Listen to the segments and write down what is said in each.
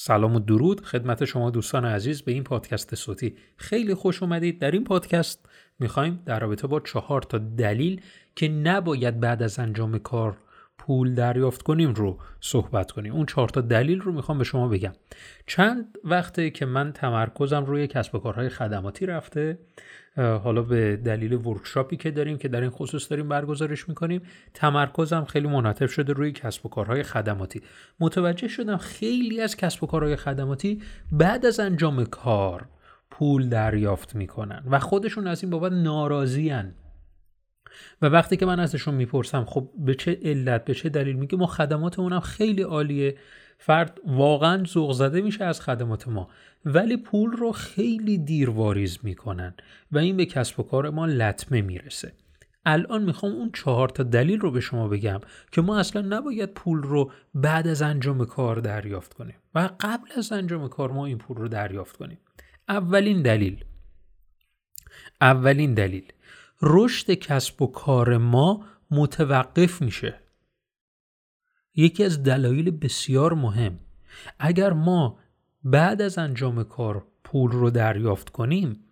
سلام و درود خدمت شما دوستان عزیز به این پادکست صوتی. خیلی خوش اومدید در این پادکست. می‌خوایم در رابطه با چهار تا دلیل که نباید بعد از انجام کار پول دریافت کنیم رو صحبت کنیم. اون چهار تا دلیل رو می‌خوام به شما بگم. چند وقته که من تمرکزم روی کسب و کارهای خدماتی رفته. حالا به دلیل ورکشاپی که داریم که در این خصوص داریم برگزارش می‌کنیم تمرکزم خیلی منعطف شده روی کسب و کارهای خدماتی. متوجه شدم خیلی از کسب و کارهای خدماتی بعد از انجام کار پول دریافت می‌کنن و خودشون از این بابت ناراضیان و وقتی که من ازشون می‌پرسم خب به چه علت به چه دلیل میگه ما خدماتمون خیلی عالیه. فرد واقعا ذوق زده میشه از خدمات ما ولی پول رو خیلی دیر واریز می‌کنن و این به کسب و کار ما لطمه می‌رسه. الان می‌خوام اون چهار تا دلیل رو به شما بگم که ما اصلا نباید پول رو بعد از انجام کار دریافت کنیم. و قبل از انجام کار ما این پول رو دریافت کنیم. اولین دلیل. اولین دلیل. رشد کسب و کار ما متوقف میشه. یکی از دلایل بسیار مهم. اگر ما بعد از انجام کار پول رو دریافت کنیم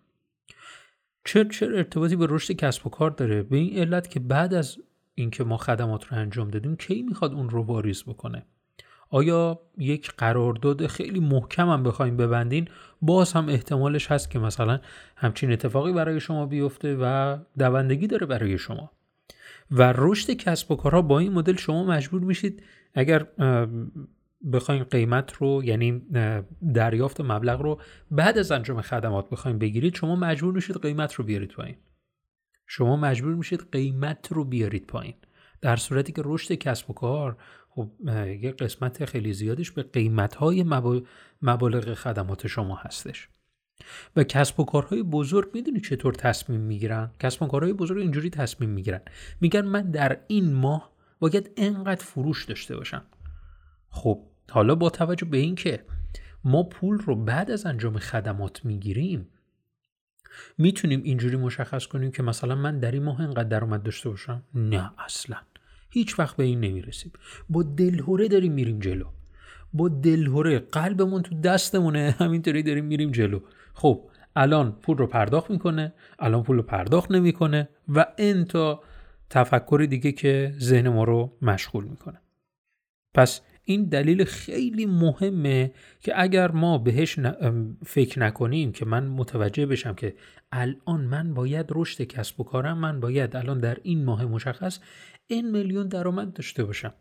چه چه ارتباطی به رشد کسب و کار داره؟ به این علت که بعد از اینکه ما خدمات رو انجام دادیم کی می‌خواد اون رو واریز بکنه؟ آیا یک قرارداد خیلی محکم هم بخوایم ببندین؟ باز هم احتمالش هست که مثلا همچین اتفاقی برای شما بیفته و دوندگی داره برای شما. و رشد کسب و کارها با این مدل شما مجبور میشید اگر بخواین قیمت رو یعنی دریافت مبلغ رو بعد از انجام خدمات بخواین بگیرید شما مجبور میشید قیمت رو بیارید پایین. شما مجبور میشید قیمت رو بیارید پایین. در صورتی که رشد کسب و کار خب یه قسمت خیلی زیادش به قیمت های مبالغ خدمات شما هستش. و کسب و کارهای بزرگ می‌دونی چطور تصمیم می‌گیرن؟ کسب و کارهای بزرگ اینجوری تصمیم می‌گیرن. میگن من در این ماه باید انقدر فروش داشته باشم. خب حالا با توجه به اینکه ما پول رو بعد از انجام خدمات می‌گیریم می‌تونیم اینجوری مشخص کنیم که مثلا من در این ماه انقدر درآمد داشته باشم؟ نه اصلا. هیچ وقت به این نمی‌رسیم. با دلهوره داریم میریم جلو. با دلهوره قلبمون تو دستمونه همینطوری داریم میریم جلو. خب الان پول رو پرداخت می‌کنه الان پول رو پرداخت نمی‌کنه و انتا تفکر دیگه که ذهن ما رو مشغول می‌کنه. پس این دلیل خیلی مهمه که اگر ما بهش فکر نکنیم که من متوجه بشم که الان من باید رشد کسب و کارم من باید الان در این ماه مشخص این میلیون درآمد داشته باشم.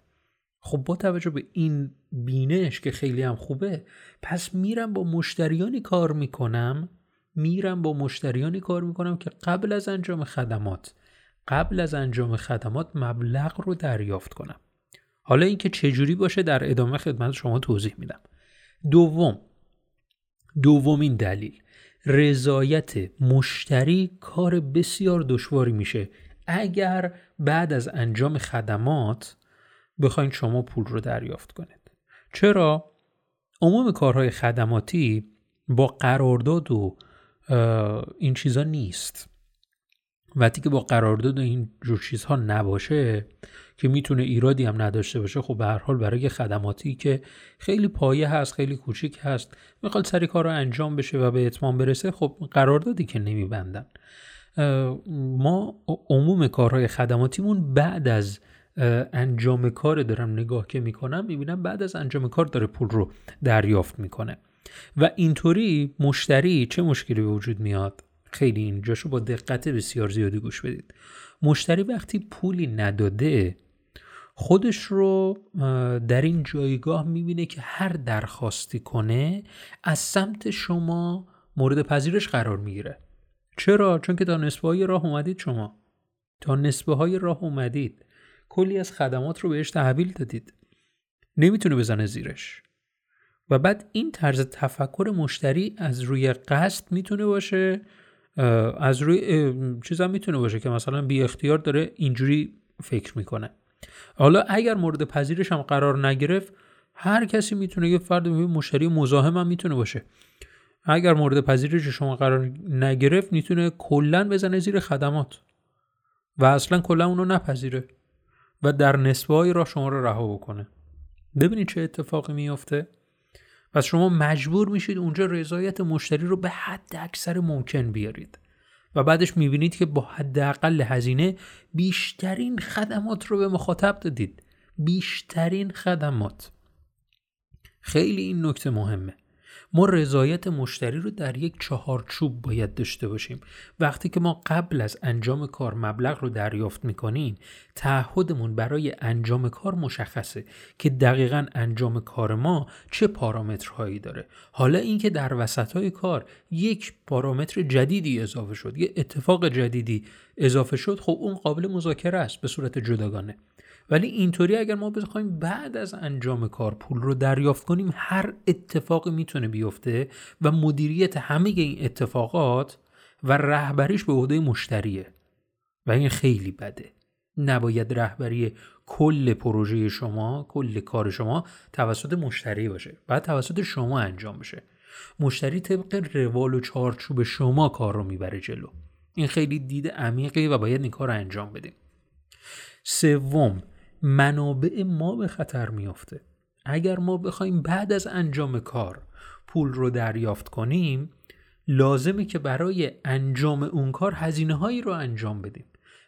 خب با توجه به این بینش که خیلی هم خوبه پس میرم با مشتریانی کار می‌کنم میرم با مشتریانی کار می‌کنم که قبل از انجام خدمات قبل از انجام خدمات مبلغ رو دریافت کنم. حالا اینکه چجوری باشه در ادامه خدمت شما توضیح میدم. دوم دومین دلیل رضایت مشتری کار بسیار دشواری میشه. اگر بعد از انجام خدمات بخواین شما پول رو دریافت کنید. چرا؟ عموم کارهای خدماتی با قرارداد و این چیزا نیست. وقتی که با قرارداد این جور چیزها نباشه که می‌تونه ایرادی هم نداشته باشه خب به هر حال برای خدماتی که خیلی پایه هست خیلی کوچیک هست می‌خواد سری کار رو انجام بشه و به اتمام برسه خب قراردادی که نمیبندن. ما عموم کارهای خدماتیمون بعد از انجام کار دارم نگاه که می‌کنم می‌بینم بعد از انجام کار داره پول رو دریافت می‌کنه. و اینطوری مشتری چه مشکلی به وجود میاد؟ خیلی این جاشو با دقت بسیار زیادی گوش بدید. مشتری وقتی پولی نداده خودش رو در این جایگاه می‌بینه که هر درخواستی کنه از سمت شما مورد پذیرش قرار می‌گیره. چرا؟ چون که تا نصفه های راه اومدید شما. تا نصفه های راه اومدید. کلی از خدمات رو بهش تحویل دادید. نمی‌تونه بزنه زیرش. و بعد این طرز تفکر مشتری از روی قصد می‌تونه باشه از روی چیزا می‌تونه باشه که مثلا بی اختیار داره اینجوری فکر می‌کنه. حالا اگر مورد پذیرش هم قرار نگرفت هر کسی می‌تونه یه فرد مشتری مزاحم هم می‌تونه باشه. اگر مورد پذیرش شما قرار نگرفت می‌تونه کلا بزنه زیر خدمات و اصلا کلا اونو نپذیره و در های را شما رو رها بکنه. ببینید چه اتفاقی میفته پس شما مجبور میشید اونجا رضایت مشتری رو به حد اکثر ممکن بیارید. و بعدش می‌بینید که با حداقل هزینه بیشترین خدمات رو به مخاطب دادید. بیشترین خدمات. خیلی این نکته مهمه. ما رضایت مشتری رو در یک چهارچوب باید داشته باشیم. وقتی که ما قبل از انجام کار مبلغ رو دریافت می‌کنیم تعهدمون برای انجام کار مشخصه که دقیقا انجام کار ما چه پارامترهایی داره. حالا اینکه در وسط های کار یک پارامتر جدیدی اضافه شد یه اتفاق جدیدی اضافه شد خب اون قابل مذاکره است به صورت جداگانه. ولی اینطوری اگر ما بخوایم بعد از انجام کار پول رو دریافت کنیم هر اتفاقی می‌تونه بیفته و مدیریت همه این اتفاقات و رهبریش به عهده مشتریه. و این خیلی بده. نباید رهبری کل پروژه شما کل کار شما توسط مشتری باشه. بعد توسط شما انجام بشه. مشتری طبق روال و چارچوب شما کار رو می‌بره جلو. این خیلی دید عمیقی و باید این کار رو انجام بدیم. سوم منابع ما به خطر میافته. اگر ما بخوایم بعد از انجام کار پول رو دریافت کنیم لازمه که برای انجام اون کار هزینه هایی رو انجام بدیم.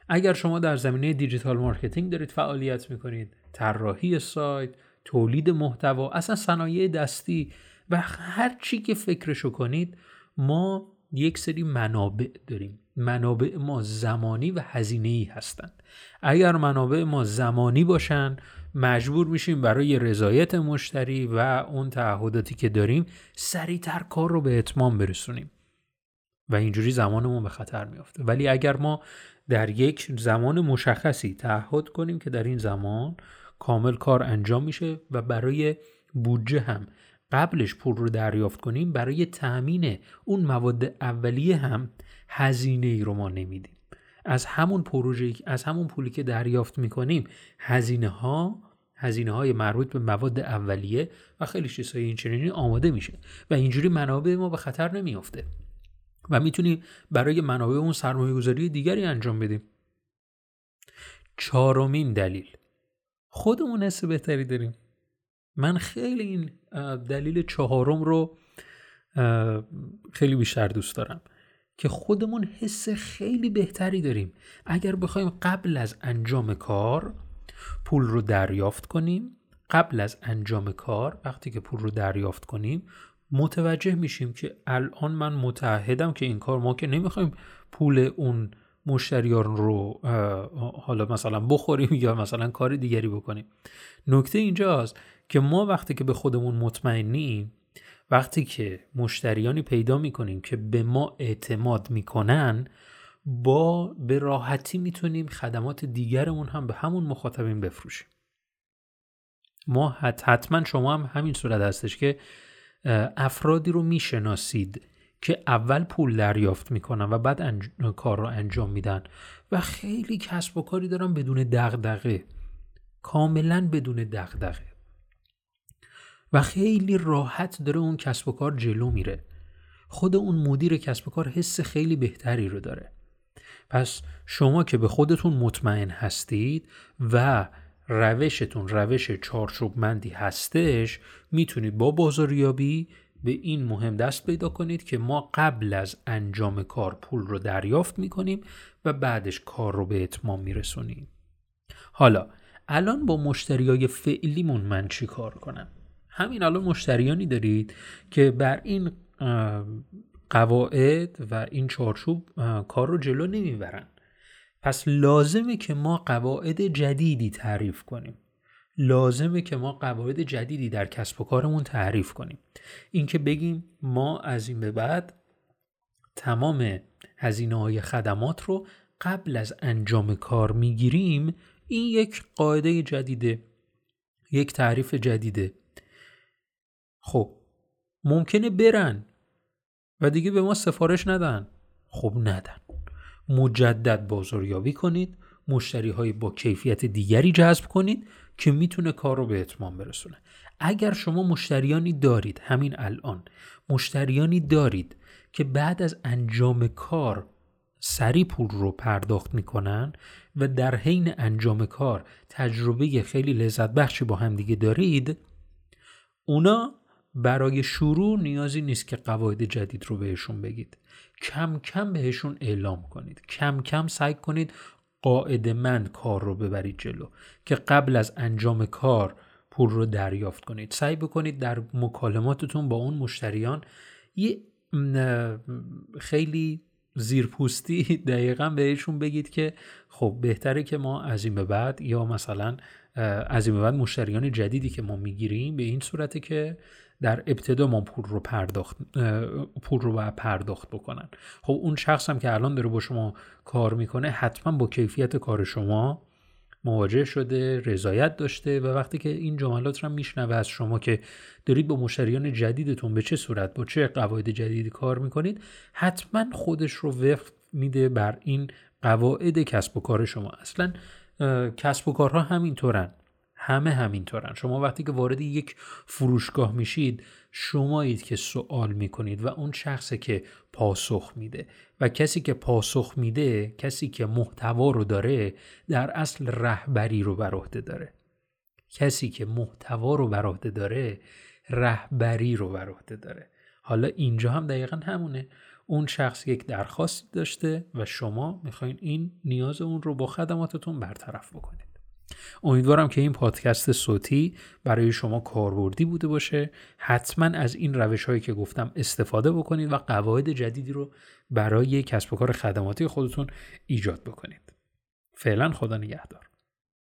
اگر شما در زمینه digital marketing دارید فعالیت می‌کنید طراحی سایت تولید محتوا اصلا صنایع دستی و هر چی که فکرشو کنید ما یک سری منابع داریم. منابع ما زمانی و هزینه ای هستند. اگر منابع ما زمانی باشن مجبور میشیم برای رضایت مشتری و اون تعهداتی که داریم سریعتر کار رو به اتمام برسونیم. و اینجوری زمانمون به خطر میافته. ولی اگر ما در یک زمان مشخصی تعهد کنیم که در این زمان کامل کار انجام میشه و برای بودجه هم قبلش پول رو دریافت کنیم برای تأمین اون مواد اولیه هم هزینه ای رو ما نمیدیم. از همون پروژه از همون پولی که دریافت می‌کنیم هزینه ها هزینه های مربوط به مواد اولیه و خیلی چیزهای این چنینی آماده میشه و اینجوری منابع ما به خطر نمیافته و می‌تونیم برای منابع اون سرمایه گذاری دیگری انجام بدیم. چهارمین دلیل. خودمون حس بهتری داریم. من خیلی این دلیل چهارم رو خیلی بیشتر دوست دارم که خودمون حس خیلی بهتری داریم. اگر بخوایم قبل از انجام کار پول رو دریافت کنیم قبل از انجام کار وقتی که پول رو دریافت کنیم متوجه میشیم که الان من متعهدم که این کار ما که نمی‌خوایم پول اون مشتریان رو حالا مثلا بخوریم یا مثلا کار دیگری بکنیم. نکته اینجاست که ما وقتی که به خودمون مطمئنیم وقتی که مشتریانی پیدا می‌کنیم که به ما اعتماد می‌کنن با به راحتی می‌تونیم خدمات دیگرمون هم به همون مخاطبین بفروشیم. ما حتما شما هم همین صورت هستش که افرادی رو می‌شناسید که اول پول دریافت می‌کنن و بعد کار رو انجام میدن و خیلی کسب و کاری دارن بدون دغدغه. کاملا بدون دغدغه. و خیلی راحت داره اون کسب و کار جلو میره. خود اون مدیر کسب و کار حس خیلی بهتری رو داره. پس شما که به خودتون مطمئن هستید و روشتون روش چارچوبمندی هستش می‌تونید با بازاریابی به این مهم دست پیدا کنید که ما قبل از انجام کار پول رو دریافت می‌کنیم و بعدش کار رو به اتمام میرسونیم. حالا الان با مشتریای فعلیمون من چی کار کنم؟ همین الان مشتریانی دارید که بر این قواعد و این چارچوب کار رو جلو نمی‌برن. پس لازمه که ما قواعد جدیدی تعریف کنیم. لازمه که ما قواعد جدیدی در کسب و کارمون تعریف کنیم. اینکه بگیم ما از این به بعد تمام هزینه های خدمات رو قبل از انجام کار می‌گیریم این یک قاعده جدیده یک تعریف جدیده. خب ممکنه برن. و دیگه به ما سفارش ندن. خب ندن. مجدد بازاریابی کنید. مشتری های با کیفیت دیگری جذب کنید که می‌تونه کار رو به اتمام برسونه. اگر شما مشتریانی دارید همین الان مشتریانی دارید که بعد از انجام کار سری پول رو پرداخت می‌کنن و در حین انجام کار تجربه خیلی لذت بخشی با هم دیگه دارید اونا برای شروع نیازی نیست که قواعد جدید رو بهشون بگید. کم کم بهشون اعلام کنید. کم کم سعی کنید قاعده من کار رو ببرید جلو. که قبل از انجام کار پول رو دریافت کنید. سعی بکنید در مکالماتتون با اون مشتریان یه خیلی زیرپوستی دقیقا بهشون بگید که خب بهتره که ما از این به بعد یا مثلا از این به بعد مشتریان جدیدی که ما می‌گیریم به این صورته که در ابتدا ما پول رو پرداخت پول رو باید پرداخت بکنن. خب اون شخص هم که الان داره با شما کار می‌کنه حتما با کیفیت کار شما مواجه شده رضایت داشته و وقتی که این جملات رو میشنوه از شما که دارید با مشتریان جدیدتون به چه صورت با چه قواعد جدیدی کار می‌کنید حتما خودش رو وفق میده بر این قواعد کسب و کار شما. اصلا کسب و کارها همینطورن. همه همینطورن. شما وقتی که وارد یک فروشگاه میشید شمایید که سوال می‌کنید و اون شخصی که پاسخ میده. و کسی که پاسخ میده کسی که محتوا رو داره در اصل رهبری رو بر عهده داره. کسی که محتوا رو بر عهده داره رهبری رو بر عهده داره. حالا اینجا هم دقیقا همونه. اون شخص یک درخواست داشته و شما می‌خواین این نیاز اون رو با خدماتتون برطرف بکنید. امیدوارم که این پادکست صوتی برای شما کاربردی بوده باشه. حتما از این روش هایی که گفتم استفاده بکنید و قواعد جدیدی رو برای کسب و کار خدماتی خودتون ایجاد بکنید. فعلا خدا نگهدار.